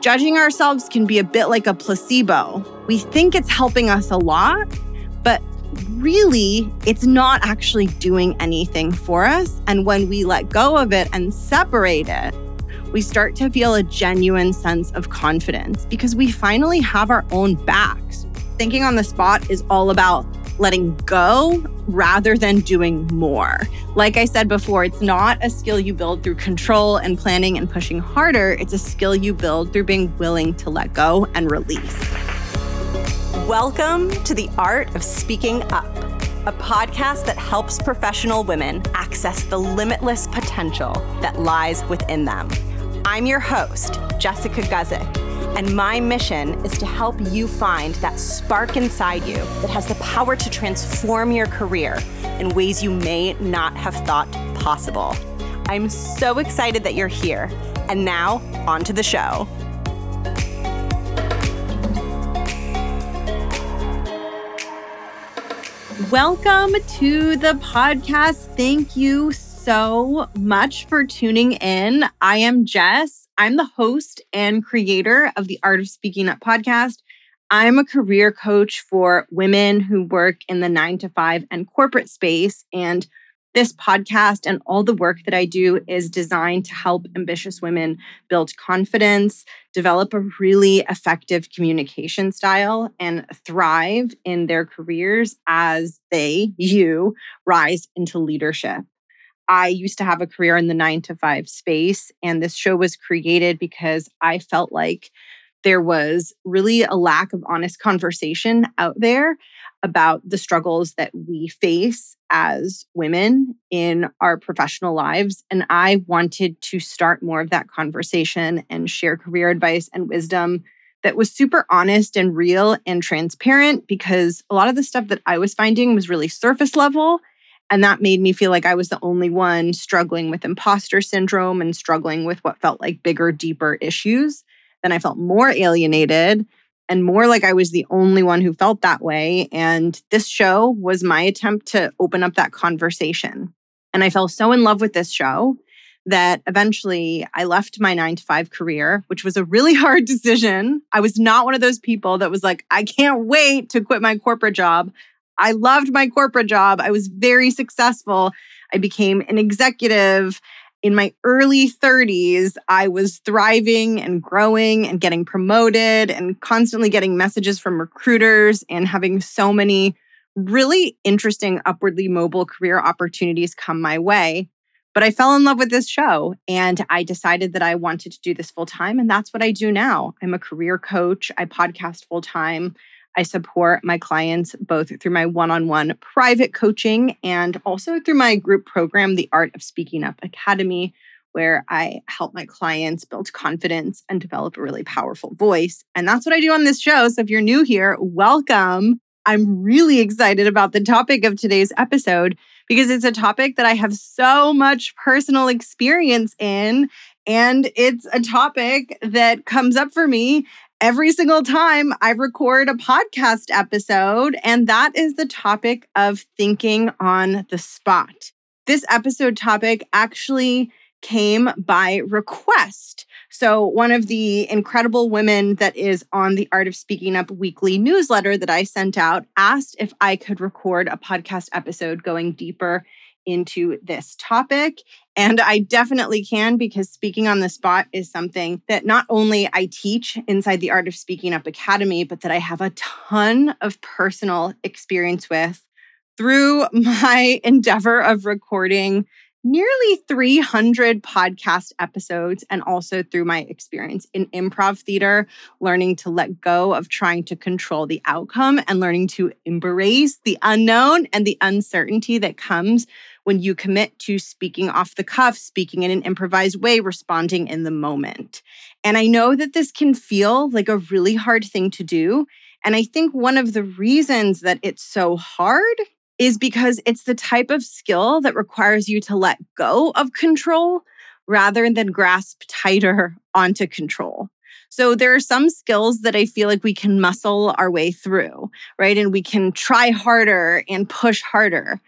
Judging ourselves can be a bit like a placebo. We think it's helping us a lot, but really, it's not actually doing anything for us. And when we let go of it and separate it, we start to feel a genuine sense of confidence because we finally have our own backs. Thinking on the spot is all about letting go rather than doing more. Like I said before, it's not a skill you build through control and planning and pushing harder. It's a skill you build through being willing to let go and release. Welcome to the Art of Speaking Up, a podcast that helps professional women access the limitless potential that lies within them. I'm your host, Jessica Guzik and my mission is to help you find that spark inside you that has the power to transform your career in ways you may not have thought possible. I'm so excited that you're here. And now, on to the show. Welcome to the podcast. Thank you so much for tuning in. I am Jess. I'm the host and creator of the Art of Speaking Up podcast. I'm a career coach for women who work in the nine to five and corporate space. And this podcast and all the work that I do is designed to help ambitious women build confidence, develop a really effective communication style, and thrive in their careers as they, you, rise into leadership. I used to have a career in the nine to five space, and this show was created because I felt like there was really a lack of honest conversation out there about the struggles that we face as women in our professional lives. And I wanted to start more of that conversation and share career advice and wisdom that was super honest and real and transparent because a lot of the stuff that I was finding was really surface level and that made me feel like I was the only one struggling with imposter syndrome and struggling with what felt like bigger, deeper issues. Then I felt more alienated and more like I was the only one who felt that way. And this show was my attempt to open up that conversation. And I fell so in love with this show that eventually I left my nine to five career, which was a really hard decision. I was not one of those people that was like, I can't wait to quit my corporate job. I loved my corporate job. I was very successful. I became an executive. In my early 30s, I was thriving and growing and getting promoted and constantly getting messages from recruiters and having so many really interesting upwardly mobile career opportunities come my way. But I fell in love with this show and I decided that I wanted to do this full time. And that's what I do now. I'm a career coach, I podcast full time. I support my clients both through my one on one private coaching and also through my group program, the Art of Speaking Up Academy, where I help my clients build confidence and develop a really powerful voice. And that's what I do on this show. So if you're new here, welcome. I'm really excited about the topic of today's episode because it's a topic that I have so much personal experience in. And it's a topic that comes up for me every single time I record a podcast episode, and that is the topic of thinking on the spot. This episode topic actually came by request. So, one of the incredible women that is on the Art of Speaking Up weekly newsletter that I sent out asked if I could record a podcast episode going deeper into this topic. And I definitely can because speaking on the spot is something that not only I teach inside the Art of Speaking Up Academy, but that I have a ton of personal experience with through my endeavor of recording nearly 300 podcast episodes and also through my experience in improv theater, learning to let go of trying to control the outcome and learning to embrace the unknown and the uncertainty that comes when you commit to speaking off the cuff, speaking in an improvised way, responding in the moment. And I know that this can feel like a really hard thing to do. And I think one of the reasons that it's so hard is because it's the type of skill that requires you to let go of control rather than grasp tighter onto control. So there are some skills that I feel like we can muscle our way through, right? And we can try harder and push harder.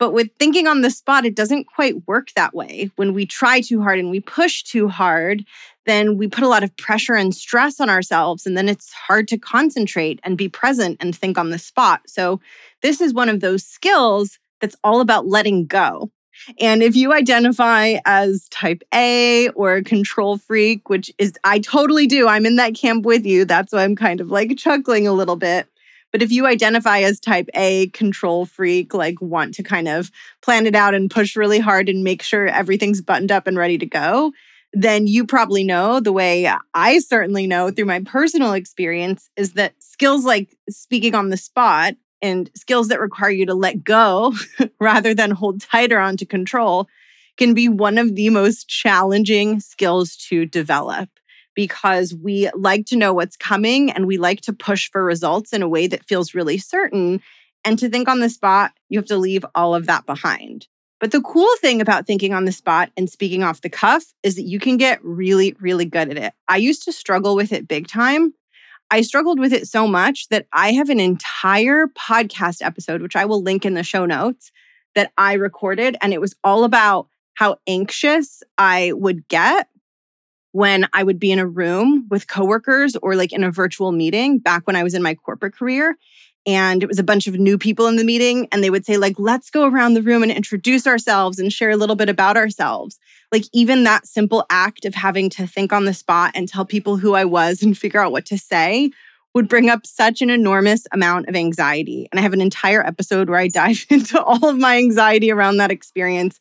But with thinking on the spot, it doesn't quite work that way. When we try too hard and we push too hard, then we put a lot of pressure and stress on ourselves. And then it's hard to concentrate and be present and think on the spot. So, this is one of those skills that's all about letting go. And if you identify as type A or a control freak, which is, I totally do, I'm in that camp with you. That's why I'm kind of like chuckling a little bit. But if you identify as type A control freak, like want to kind of plan it out and push really hard and make sure everything's buttoned up and ready to go, then you probably know. The way I certainly know through my personal experience is that skills like speaking on the spot and skills that require you to let go rather than hold tighter onto control can be one of the most challenging skills to develop because we like to know what's coming and we like to push for results in a way that feels really certain. And to think on the spot, you have to leave all of that behind. But the cool thing about thinking on the spot and speaking off the cuff is that you can get really, really good at it. I used to struggle with it big time. I struggled with it so much that I have an entire podcast episode, which I will link in the show notes, that I recorded. And it was all about how anxious I would get when I would be in a room with coworkers or like in a virtual meeting back when I was in my corporate career. And it was a bunch of new people in the meeting. And they would say, like, let's go around the room and introduce ourselves and share a little bit about ourselves. Like, even that simple act of having to think on the spot and tell people who I was and figure out what to say would bring up such an enormous amount of anxiety. And I have an entire episode where I dive into all of my anxiety around that experience.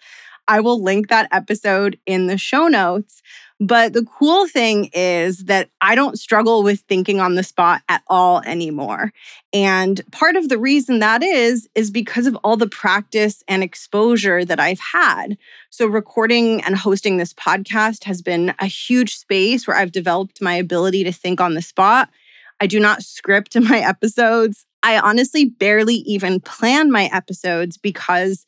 I will link that episode in the show notes. But the cool thing is that I don't struggle with thinking on the spot at all anymore. And part of the reason that is, is because of all the practice and exposure that I've had. So, recording and hosting this podcast has been a huge space where I've developed my ability to think on the spot. I do not script my episodes. I honestly barely even plan my episodes because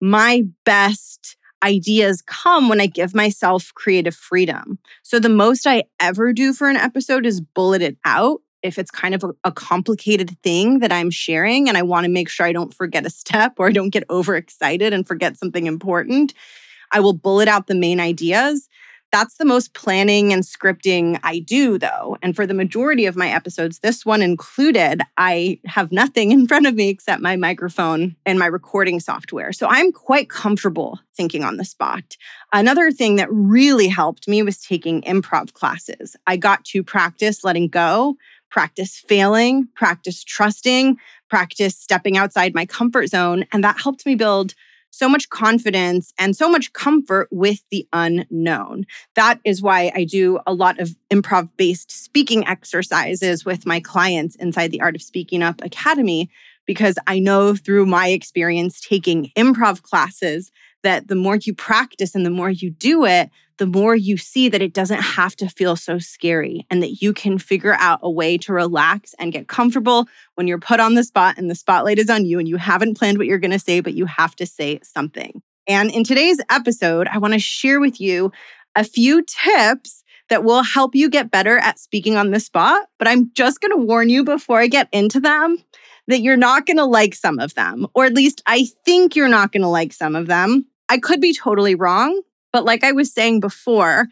my best ideas come when I give myself creative freedom. So the most I ever do for an episode is bullet it out. If it's kind of a, a complicated thing that I'm sharing and I want to make sure I don't forget a step or I don't get overexcited and forget something important, I will bullet out the main ideas. That's the most planning and scripting I do, though. And for the majority of my episodes, this one included, I have nothing in front of me except my microphone and my recording software. So I'm quite comfortable thinking on the spot. Another thing that really helped me was taking improv classes. I got to practice letting go, practice failing, practice trusting, practice stepping outside my comfort zone. And that helped me build so much confidence and so much comfort with the unknown. That is why I do a lot of improv based speaking exercises with my clients inside the Art of Speaking Up Academy, because I know through my experience taking improv classes that the more you practice and the more you do it, the more you see that it doesn't have to feel so scary and that you can figure out a way to relax and get comfortable when you're put on the spot and the spotlight is on you and you haven't planned what you're going to say, but you have to say something. And in today's episode, I want to share with you a few tips that will help you get better at speaking on the spot. But I'm just going to warn you before I get into them that you're not going to like some of them, or at least I think you're not going to like some of them. I could be totally wrong, but like I was saying before,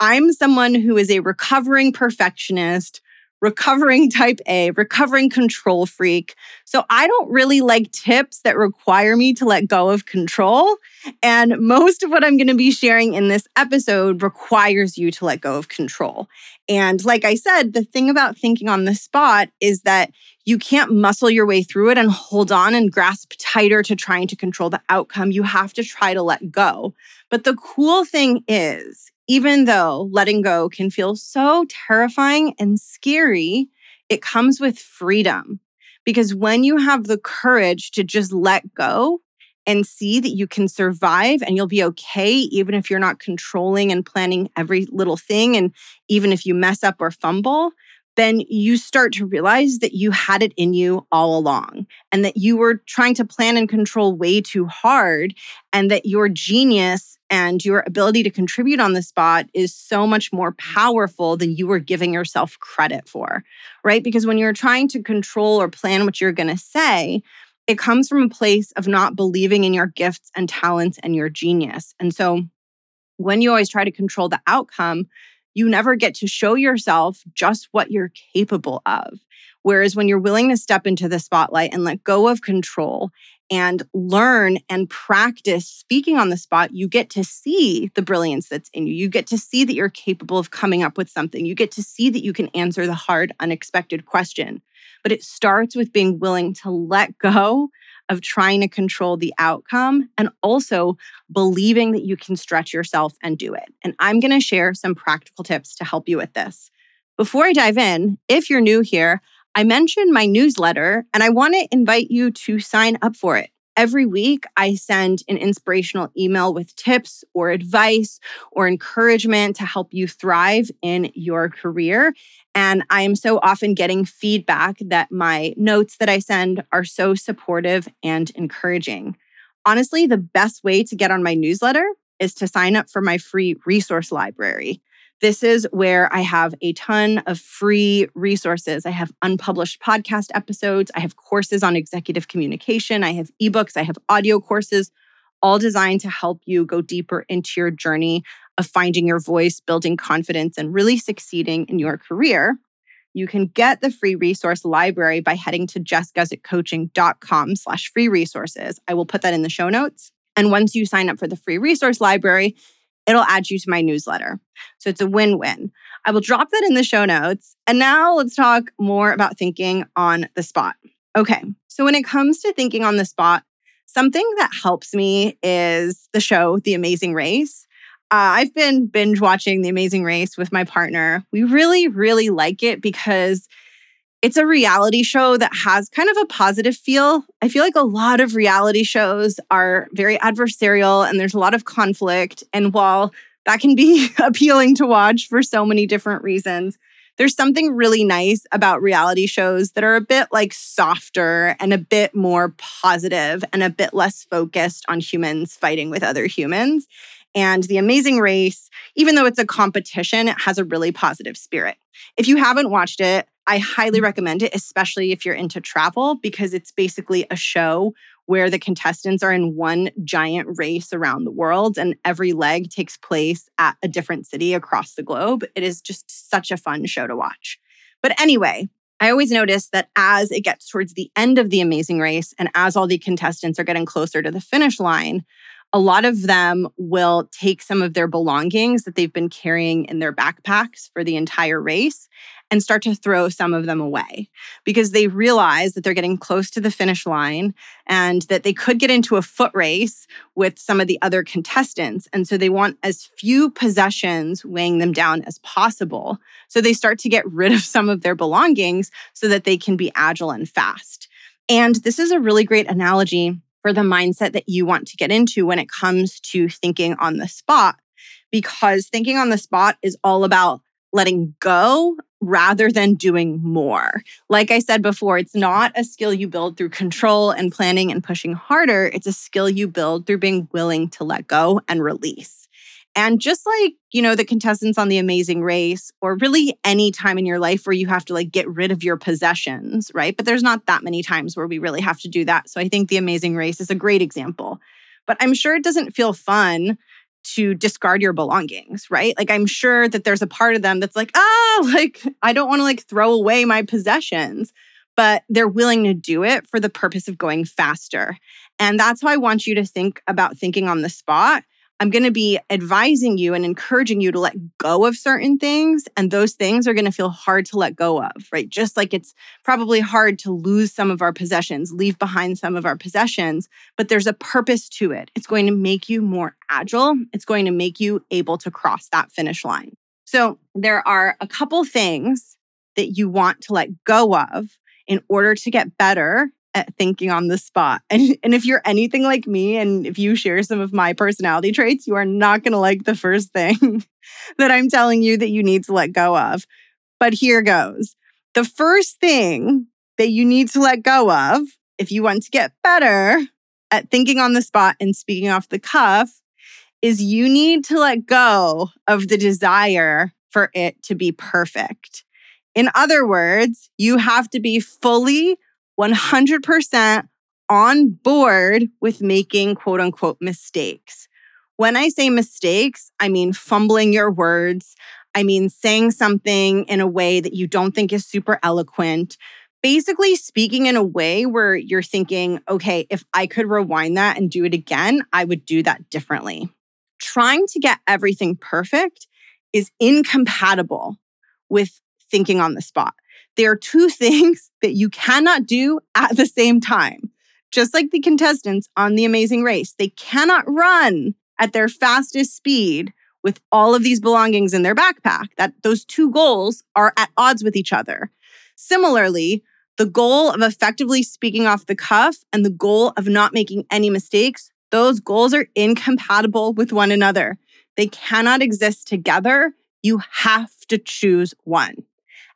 I'm someone who is a recovering perfectionist, recovering type A, recovering control freak. So I don't really like tips that require me to let go of control. And most of what I'm going to be sharing in this episode requires you to let go of control. And like I said, the thing about thinking on the spot is that you can't muscle your way through it and hold on and grasp tighter to trying to control the outcome. You have to try to let go. But the cool thing is, even though letting go can feel so terrifying and scary, it comes with freedom. Because when you have the courage to just let go and see that you can survive and you'll be okay, even if you're not controlling and planning every little thing, and even if you mess up or fumble, then you start to realize that you had it in you all along and that you were trying to plan and control way too hard and that your genius and your ability to contribute on the spot is so much more powerful than you were giving yourself credit for, right? Because when you're trying to control or plan what you're going to say, it comes from a place of not believing in your gifts and talents and your genius. And so when you always try to control the outcome, you never get to show yourself just what you're capable of. Whereas when you're willing to step into the spotlight and let go of control and learn and practice speaking on the spot, you get to see the brilliance that's in you. You get to see that you're capable of coming up with something. You get to see that you can answer the hard, unexpected question. But it starts with being willing to let go of trying to control the outcome and also believing that you can stretch yourself and do it. And I'm going to share some practical tips to help you with this. Before I dive in, if you're new here, I mentioned my newsletter and I want to invite you to sign up for it. Every week, I send an inspirational email with tips or advice or encouragement to help you thrive in your career. And I am so often getting feedback that my notes that I send are so supportive and encouraging. Honestly, the best way to get on my newsletter is to sign up for my free resource library. This is where I have a ton of free resources. I have unpublished podcast episodes. I have courses on executive communication. I have ebooks. I have audio courses, all designed to help you go deeper into your journey of finding your voice, building confidence, and really succeeding in your career. You can get the free resource library by heading to jessguzikcoaching.com slash free resources. I will put that in the show notes. And once you sign up for the free resource library, it'll add you to my newsletter. So it's a win win. I will drop that in the show notes. And now let's talk more about thinking on the spot. Okay. So when it comes to thinking on the spot, something that helps me is the show, The Amazing Race. Uh, I've been binge watching The Amazing Race with my partner. We really, really like it because it's a reality show that has kind of a positive feel. I feel like a lot of reality shows are very adversarial and there's a lot of conflict. And while that can be appealing to watch for so many different reasons, there's something really nice about reality shows that are a bit like softer and a bit more positive and a bit less focused on humans fighting with other humans. And The Amazing Race, even though it's a competition, it has a really positive spirit. If you haven't watched it, I highly mm. recommend it, especially if you're into travel, because it's basically a show where the contestants are in one giant race around the world and every leg takes place at a different city across the globe. It is just such a fun show to watch. But anyway, I always notice that as it gets towards the end of the amazing race and as all the contestants are getting closer to the finish line, a lot of them will take some of their belongings that they've been carrying in their backpacks for the entire race and start to throw some of them away because they realize that they're getting close to the finish line and that they could get into a foot race with some of the other contestants. And so they want as few possessions weighing them down as possible. So they start to get rid of some of their belongings so that they can be agile and fast. And this is a really great analogy for the mindset that you want to get into when it comes to thinking on the spot. Because thinking on the spot is all about letting go rather than doing more. Like I said before, it's not a skill you build through control and planning and pushing harder. It's a skill you build through being willing to let go and release. And just like, you know, the contestants on The Amazing Race, or really any time in your life where you have to like get rid of your possessions, right? But there's not that many times where we really have to do that. So I think The Amazing Race is a great example. But I'm sure it doesn't feel fun to discard your belongings, right? Like I'm sure that there's a part of them that's like, ah, like I don't want to like throw away my possessions, but they're willing to do it for the purpose of going faster. And that's how I want you to think about thinking on the spot I'm going to be advising you and encouraging you to let go of certain things. And those things are going to feel hard to let go of, right? Just like it's probably hard to lose some of our possessions, leave behind some of our possessions, but there's a purpose to it. It's going to make you more agile, it's going to make you able to cross that finish line. So there are a couple things that you want to let go of in order to get better at thinking on the spot. And, and if you're anything like me, and if you share some of my personality traits, you are not going to like the first thing that I'm telling you that you need to let go of. But here goes. The first thing that you need to let go of, if you want to get better at thinking on the spot and speaking off the cuff, is you need to let go of the desire for it to be perfect. In other words, you have to be fully 100% on board with making quote unquote mistakes. When I say mistakes, I mean fumbling your words. I mean saying something in a way that you don't think is super eloquent. Basically, speaking in a way where you're thinking, okay, if I could rewind that and do it again, I would do that differently. Trying to get everything perfect is incompatible with thinking on the spot. There are two things that you cannot do at the same time. Just like the contestants on The Amazing Race, they cannot run at their fastest speed with all of these belongings in their backpack. That those two goals are at odds with each other. Similarly, the goal of effectively speaking off the cuff and the goal of not making any mistakes, those goals are incompatible with one another. They cannot exist together. You have to choose one.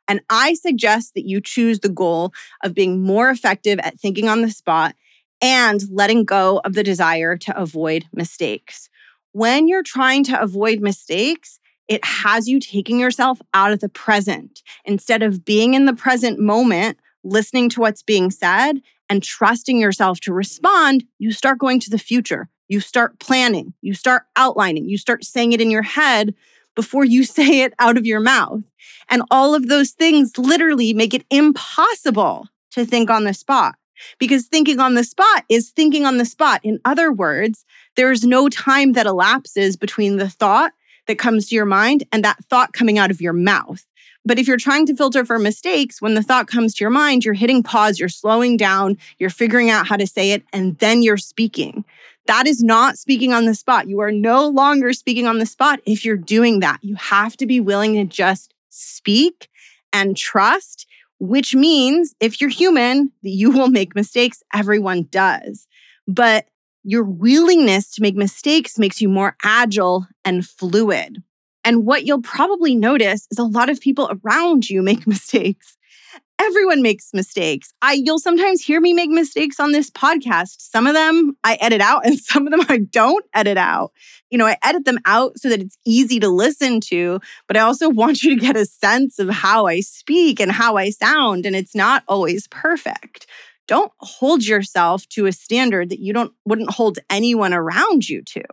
And I suggest that you choose the goal of being more effective at thinking on the spot and letting go of the desire to avoid mistakes. When you're trying to avoid mistakes, it has you taking yourself out of the present. Instead of being in the present moment, listening to what's being said and trusting yourself to respond, you start going to the future. You start planning, you start outlining, you start saying it in your head before you say it out of your mouth. And all of those things literally make it impossible to think on the spot because thinking on the spot is thinking on the spot. In other words, there's no time that elapses between the thought that comes to your mind and that thought coming out of your mouth. But if you're trying to filter for mistakes, when the thought comes to your mind, you're hitting pause, you're slowing down, you're figuring out how to say it, and then you're speaking. That is not speaking on the spot. You are no longer speaking on the spot if you're doing that. You have to be willing to just speak and trust, which means if you're human, that you will make mistakes. Everyone does. But your willingness to make mistakes makes you more agile and fluid. And what you'll probably notice is a lot of people around you make mistakes. Everyone makes mistakes. I you'll sometimes hear me make mistakes on this podcast. Some of them I edit out and some of them I don't edit out. You know, I edit them out so that it's easy to listen to, but I also want you to get a sense of how I speak and how I sound and it's not always perfect. Don't hold yourself to a standard that you don't wouldn't hold anyone around you to.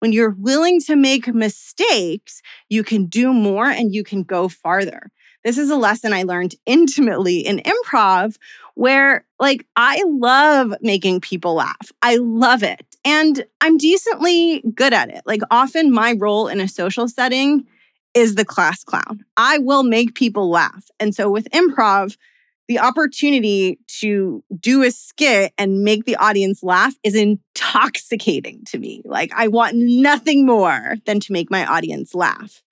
When you're willing to make mistakes, you can do more and you can go farther. This is a lesson I learned intimately in improv where like I love making people laugh. I love it. And I'm decently good at it. Like often my role in a social setting is the class clown. I will make people laugh. And so with improv, the opportunity to do a skit and make the audience laugh is intoxicating to me. Like, I want nothing more than to make my audience laugh.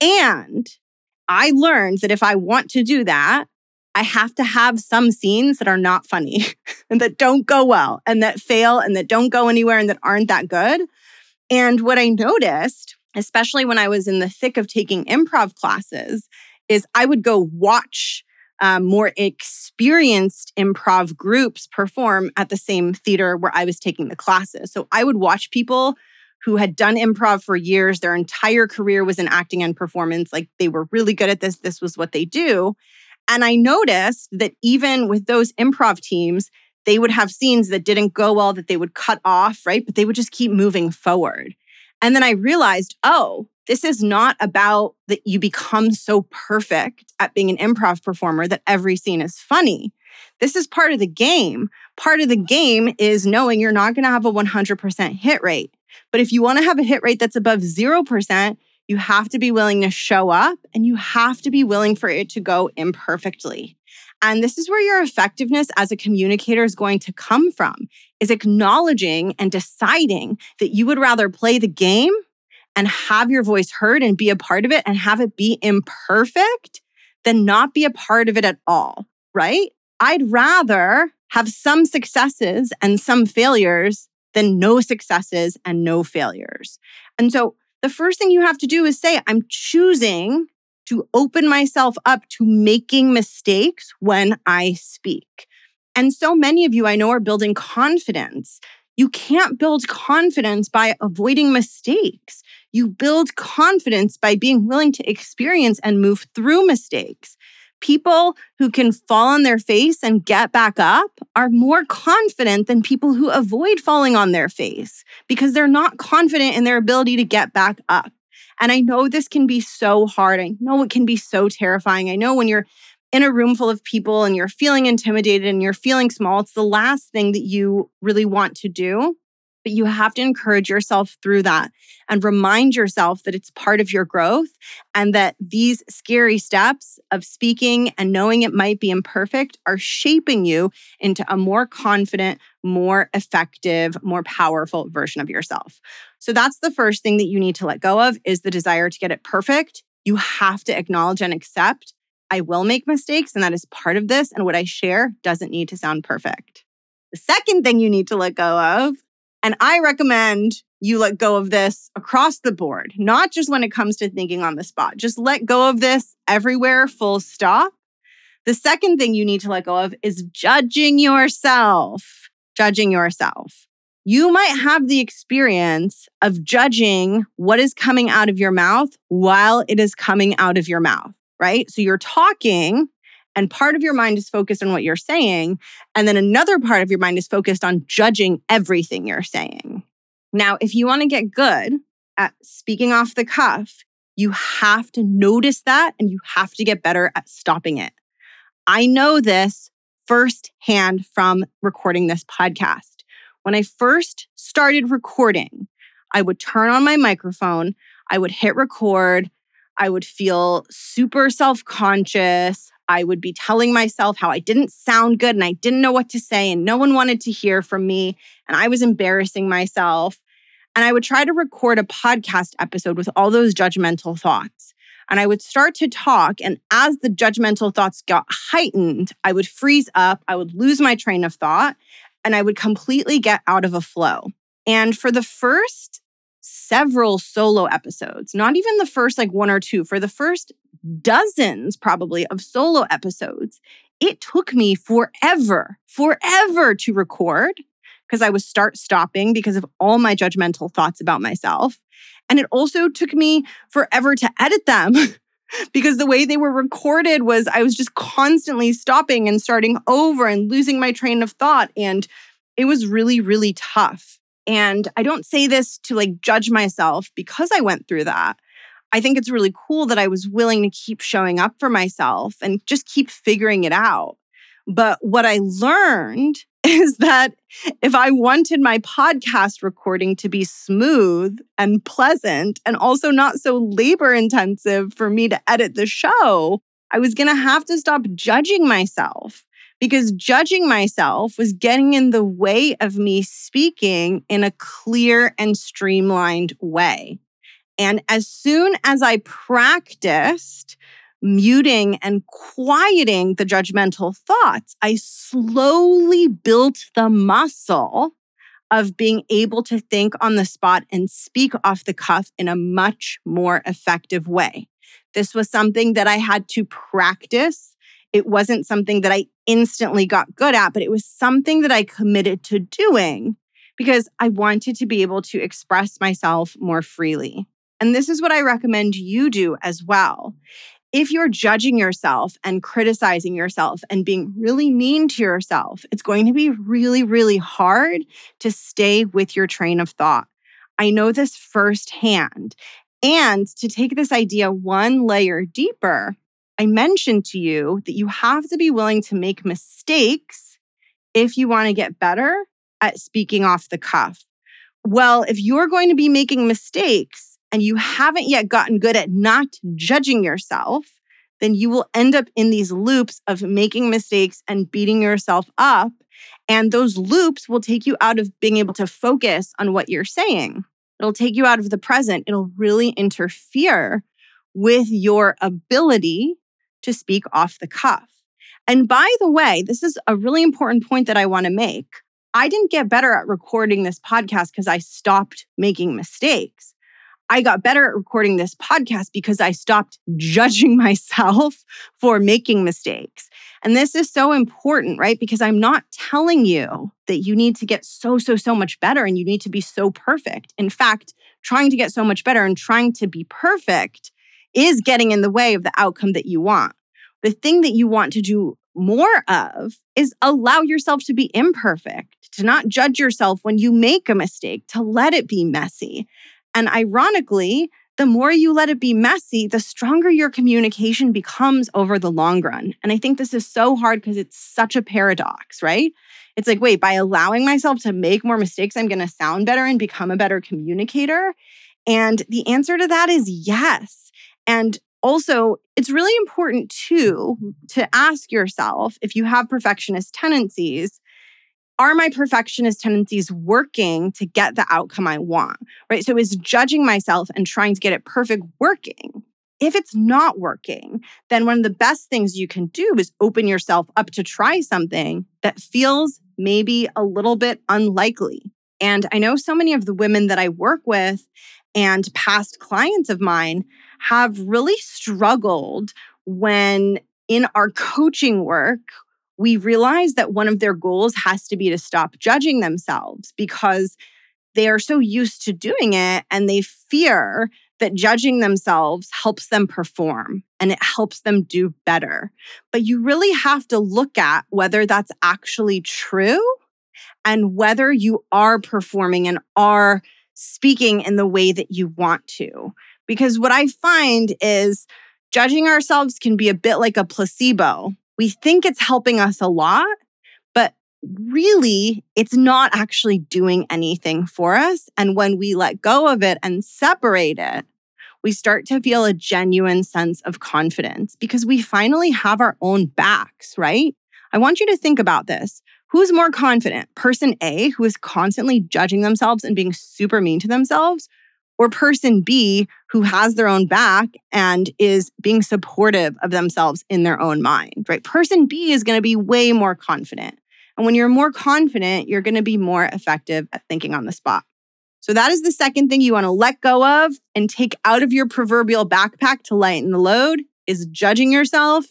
And I learned that if I want to do that, I have to have some scenes that are not funny and that don't go well and that fail and that don't go anywhere and that aren't that good. And what I noticed, especially when I was in the thick of taking improv classes, is I would go watch um, more experienced improv groups perform at the same theater where I was taking the classes. So I would watch people who had done improv for years, their entire career was in acting and performance. Like they were really good at this, this was what they do. And I noticed that even with those improv teams, they would have scenes that didn't go well that they would cut off, right? But they would just keep moving forward. And then I realized, oh, this is not about that you become so perfect at being an improv performer that every scene is funny. This is part of the game. Part of the game is knowing you're not going to have a 100% hit rate. But if you want to have a hit rate that's above 0%, you have to be willing to show up and you have to be willing for it to go imperfectly. And this is where your effectiveness as a communicator is going to come from is acknowledging and deciding that you would rather play the game and have your voice heard and be a part of it and have it be imperfect than not be a part of it at all, right? I'd rather have some successes and some failures than no successes and no failures. And so the first thing you have to do is say, I'm choosing to open myself up to making mistakes when I speak. And so many of you I know are building confidence. You can't build confidence by avoiding mistakes. You build confidence by being willing to experience and move through mistakes. People who can fall on their face and get back up are more confident than people who avoid falling on their face because they're not confident in their ability to get back up. And I know this can be so hard. I know it can be so terrifying. I know when you're in a room full of people and you're feeling intimidated and you're feeling small, it's the last thing that you really want to do. But you have to encourage yourself through that and remind yourself that it's part of your growth and that these scary steps of speaking and knowing it might be imperfect are shaping you into a more confident, more effective, more powerful version of yourself. So that's the first thing that you need to let go of is the desire to get it perfect. You have to acknowledge and accept I will make mistakes, and that is part of this. And what I share doesn't need to sound perfect. The second thing you need to let go of, and I recommend you let go of this across the board, not just when it comes to thinking on the spot. Just let go of this everywhere, full stop. The second thing you need to let go of is judging yourself. Judging yourself. You might have the experience of judging what is coming out of your mouth while it is coming out of your mouth right? So you're talking and part of your mind is focused on what you're saying. And then another part of your mind is focused on judging everything you're saying. Now, if you want to get good at speaking off the cuff, you have to notice that and you have to get better at stopping it. I know this firsthand from recording this podcast. When I first started recording, I would turn on my microphone, I would hit record, I would feel super self conscious. I would be telling myself how I didn't sound good and I didn't know what to say, and no one wanted to hear from me. And I was embarrassing myself. And I would try to record a podcast episode with all those judgmental thoughts. And I would start to talk. And as the judgmental thoughts got heightened, I would freeze up, I would lose my train of thought, and I would completely get out of a flow. And for the first several solo episodes, not even the first like one or two, for the first dozens probably of solo episodes, it took me forever, forever to record because I was start stopping because of all my judgmental thoughts about myself. And it also took me forever to edit them because the way they were recorded was I was just constantly stopping and starting over and losing my train of thought. And it was really, really tough. And I don't say this to like judge myself because I went through that. I think it's really cool that I was willing to keep showing up for myself and just keep figuring it out. But what I learned is that if I wanted my podcast recording to be smooth and pleasant and also not so labor intensive for me to edit the show, I was going to have to stop judging myself because judging myself was getting in the way of me speaking in a clear and streamlined way. And as soon as I practiced muting and quieting the judgmental thoughts, I slowly built the muscle of being able to think on the spot and speak off the cuff in a much more effective way. This was something that I had to practice it wasn't something that I instantly got good at, but it was something that I committed to doing because I wanted to be able to express myself more freely. And this is what I recommend you do as well. If you're judging yourself and criticizing yourself and being really mean to yourself, it's going to be really, really hard to stay with your train of thought. I know this firsthand. And to take this idea one layer deeper, I mentioned to you that you have to be willing to make mistakes if you want to get better at speaking off the cuff. Well, if you're going to be making mistakes and you haven't yet gotten good at not judging yourself, then you will end up in these loops of making mistakes and beating yourself up. And those loops will take you out of being able to focus on what you're saying. It'll take you out of the present. It'll really interfere with your ability to speak off the cuff. And by the way, this is a really important point that I want to make. I didn't get better at recording this podcast because I stopped making mistakes. I got better at recording this podcast because I stopped judging myself for making mistakes. And this is so important, right? Because I'm not telling you that you need to get so, so, so much better and you need to be so perfect. In fact, trying to get so much better and trying to be perfect is getting in the way of the outcome that you want. The thing that you want to do more of is allow yourself to be imperfect, to not judge yourself when you make a mistake, to let it be messy. And ironically, the more you let it be messy, the stronger your communication becomes over the long run. And I think this is so hard because it's such a paradox, right? It's like, wait, by allowing myself to make more mistakes, I'm going to sound better and become a better communicator. And the answer to that is yes. And also, it's really important too mm-hmm. to ask yourself if you have perfectionist tendencies, are my perfectionist tendencies working to get the outcome I want? Right? So is judging myself and trying to get it perfect working? If it's not working, then one of the best things you can do is open yourself up to try something that feels maybe a little bit unlikely. And I know so many of the women that I work with and past clients of mine have really struggled when in our coaching work, we realize that one of their goals has to be to stop judging themselves because they are so used to doing it and they fear that judging themselves helps them perform and it helps them do better. But you really have to look at whether that's actually true and whether you are performing and are speaking in the way that you want to. Because what I find is judging ourselves can be a bit like a placebo. We think it's helping us a lot, but really, it's not actually doing anything for us. And when we let go of it and separate it, we start to feel a genuine sense of confidence because we finally have our own backs, right? I want you to think about this. Who's more confident? Person A, who is constantly judging themselves and being super mean to themselves, or person B, who has their own back and is being supportive of themselves in their own mind, right? Person B is going to be way more confident. And when you're more confident, you're going to be more effective at thinking on the spot. So that is the second thing you want to let go of and take out of your proverbial backpack to lighten the load is judging yourself.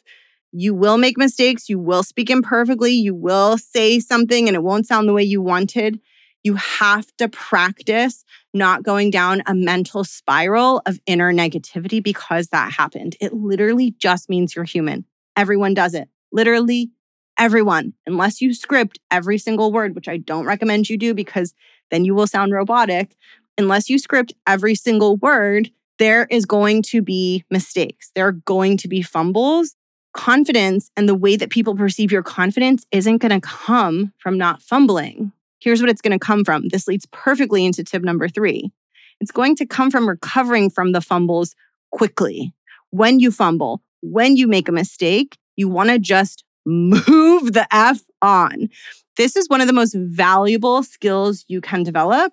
You will make mistakes. You will speak imperfectly. You will say something and it won't sound the way you wanted. You have to practice not going down a mental spiral of inner negativity because that happened. It literally just means you're human. Everyone does it. Literally everyone, unless you script every single word, which I don't recommend you do because then you will sound robotic. Unless you script every single word, there is going to be mistakes. There are going to be fumbles. Confidence and the way that people perceive your confidence isn't going to come from not fumbling. Here's what it's going to come from. This leads perfectly into tip number three. It's going to come from recovering from the fumbles quickly. When you fumble, when you make a mistake, you want to just move the F on. This is one of the most valuable skills you can develop,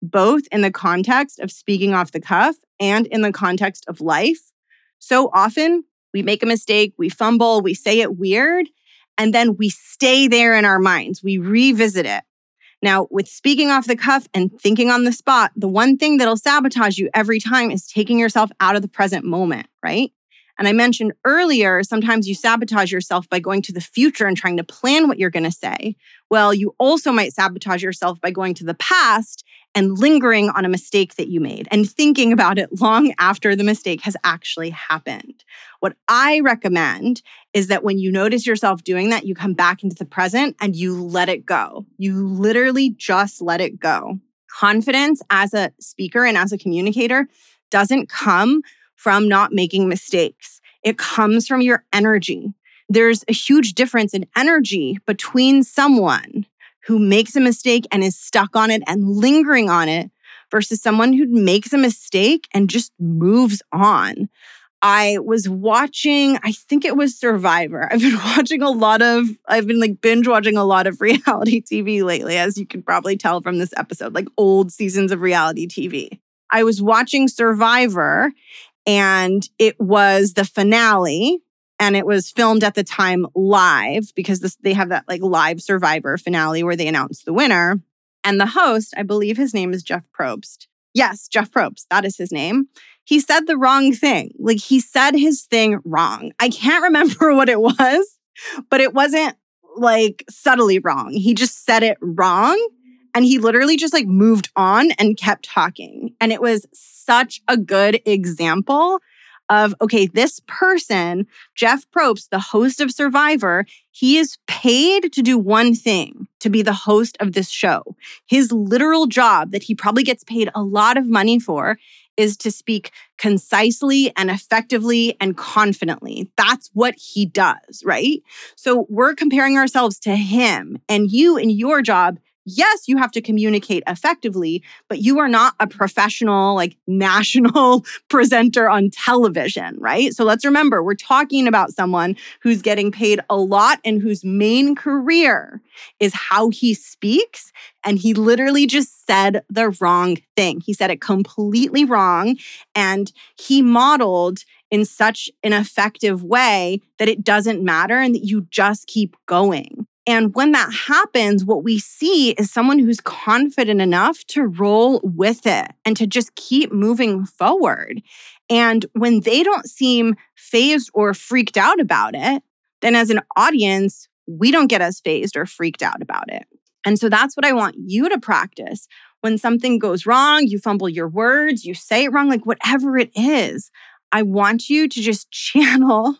both in the context of speaking off the cuff and in the context of life. So often we make a mistake, we fumble, we say it weird, and then we stay there in our minds. We revisit it. Now, with speaking off the cuff and thinking on the spot, the one thing that'll sabotage you every time is taking yourself out of the present moment, right? And I mentioned earlier, sometimes you sabotage yourself by going to the future and trying to plan what you're going to say. Well, you also might sabotage yourself by going to the past and lingering on a mistake that you made and thinking about it long after the mistake has actually happened. What I recommend is that when you notice yourself doing that, you come back into the present and you let it go. You literally just let it go. Confidence as a speaker and as a communicator doesn't come from not making mistakes. It comes from your energy. There's a huge difference in energy between someone who makes a mistake and is stuck on it and lingering on it versus someone who makes a mistake and just moves on. I was watching, I think it was Survivor. I've been watching a lot of, I've been like binge watching a lot of reality TV lately, as you can probably tell from this episode, like old seasons of reality TV. I was watching Survivor and it was the finale and it was filmed at the time live because this, they have that like live survivor finale where they announce the winner. And the host i believe his name is jeff probst. Yes jeff probst. That is his name. He said the wrong thing. Like he said his thing wrong. I can't remember what it was but it wasn't like subtly wrong. He just said it wrong and he literally just like moved on and kept talking. And it was such a good example of, okay, this person, Jeff Probst, the host of Survivor, he is paid to do one thing to be the host of this show. His literal job that he probably gets paid a lot of money for is to speak concisely and effectively and confidently. That's what he does, right? So we're comparing ourselves to him, and you in your job yes, you have to communicate effectively, but you are not a professional, like national presenter on television, right? So let's remember, we're talking about someone who's getting paid a lot and whose main career is how he speaks. And he literally just said the wrong thing. He said it completely wrong. And he modeled in such an effective way that it doesn't matter and that you just keep going. And when that happens, what we see is someone who's confident enough to roll with it and to just keep moving forward. And when they don't seem fazed or freaked out about it, then as an audience, we don't get as fazed or freaked out about it. And so that's what I want you to practice. When something goes wrong, you fumble your words, you say it wrong, like whatever it is, I want you to just channel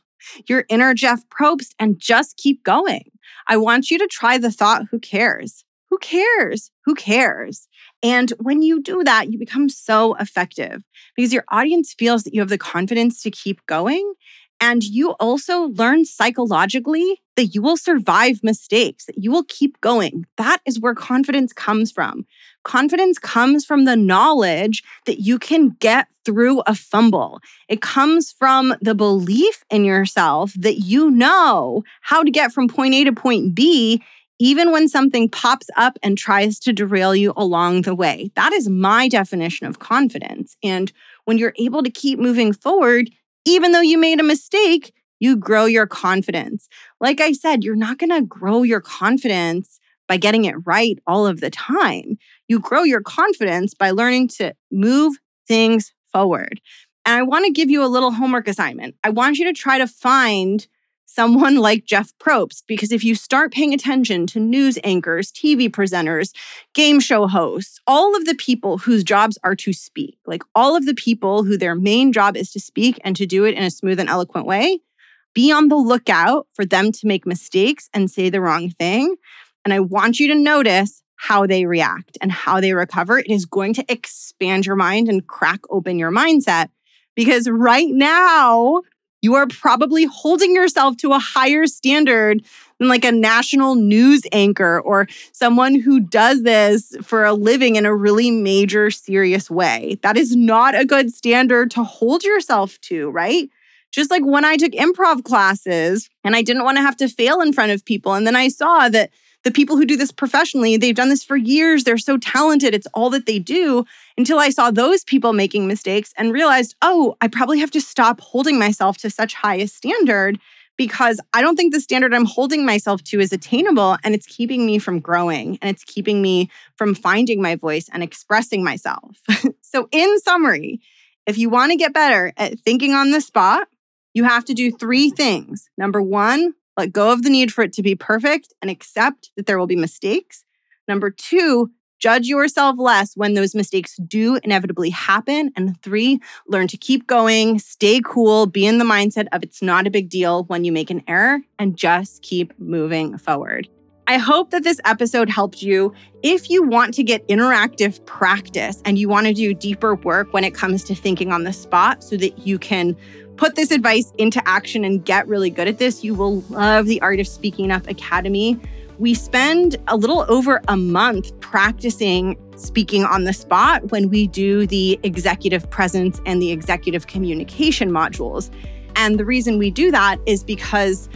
your inner Jeff Probst and just keep going. I want you to try the thought, who cares? Who cares? Who cares? And when you do that, you become so effective because your audience feels that you have the confidence to keep going. And you also learn psychologically that you will survive mistakes, that you will keep going. That is where confidence comes from. Confidence comes from the knowledge that you can get through a fumble. It comes from the belief in yourself that you know how to get from point A to point B, even when something pops up and tries to derail you along the way. That is my definition of confidence. And when you're able to keep moving forward, even though you made a mistake, you grow your confidence. Like I said, you're not going to grow your confidence by getting it right all of the time. You grow your confidence by learning to move things forward. And I want to give you a little homework assignment. I want you to try to find someone like Jeff Probst, because if you start paying attention to news anchors, TV presenters, game show hosts, all of the people whose jobs are to speak, like all of the people who their main job is to speak and to do it in a smooth and eloquent way, be on the lookout for them to make mistakes and say the wrong thing. And I want you to notice how they react and how they recover. It is going to expand your mind and crack open your mindset because right now, you are probably holding yourself to a higher standard than like a national news anchor or someone who does this for a living in a really major, serious way. That is not a good standard to hold yourself to, right? Just like when I took improv classes and I didn't want to have to fail in front of people. And then I saw that the people who do this professionally, they've done this for years. They're so talented. It's all that they do until I saw those people making mistakes and realized, oh, I probably have to stop holding myself to such high a standard because I don't think the standard I'm holding myself to is attainable and it's keeping me from growing and it's keeping me from finding my voice and expressing myself. so, in summary, if you want to get better at thinking on the spot, you have to do three things. Number one, let go of the need for it to be perfect and accept that there will be mistakes. Number two, judge yourself less when those mistakes do inevitably happen. And three, learn to keep going, stay cool, be in the mindset of it's not a big deal when you make an error, and just keep moving forward. I hope that this episode helped you. If you want to get interactive practice and you want to do deeper work when it comes to thinking on the spot so that you can put this advice into action and get really good at this, you will love the Art of Speaking Up Academy. We spend a little over a month practicing speaking on the spot when we do the executive presence and the executive communication modules. And the reason we do that is because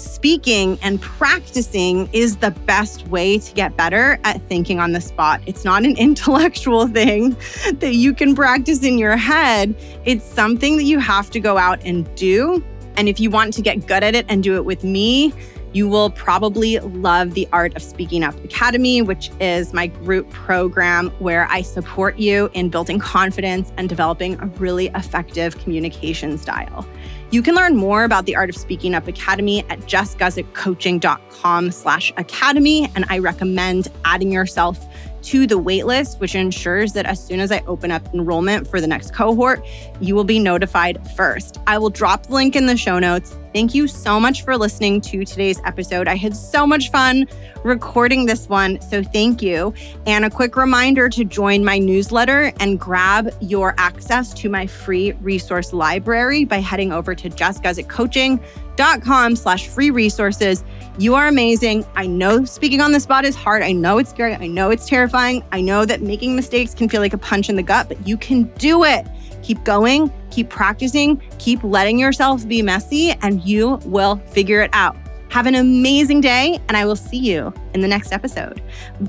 speaking and practicing is the best way to get better at thinking on the spot. It's not an intellectual thing that you can practice in your head, it's something that you have to go out and do. And if you want to get good at it and do it with me, you will probably love the Art of Speaking Up Academy, which is my group program where I support you in building confidence and developing a really effective communication style. You can learn more about the Art of Speaking Up Academy at jessguzikcoaching.com slash academy. And I recommend adding yourself to the waitlist, which ensures that as soon as I open up enrollment for the next cohort, you will be notified first. I will drop the link in the show notes. Thank you so much for listening to today's episode. I had so much fun recording this one, so thank you. And a quick reminder to join my newsletter and grab your access to my free resource library by heading over to jessguzikcoaching.com slash free resources. You are amazing. I know speaking on the spot is hard. I know it's scary. I know it's terrifying. I know that making mistakes can feel like a punch in the gut, but you can do it. Keep going, keep practicing, keep letting yourself be messy, and you will figure it out. Have an amazing day, and I will see you in the next episode.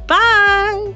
Bye.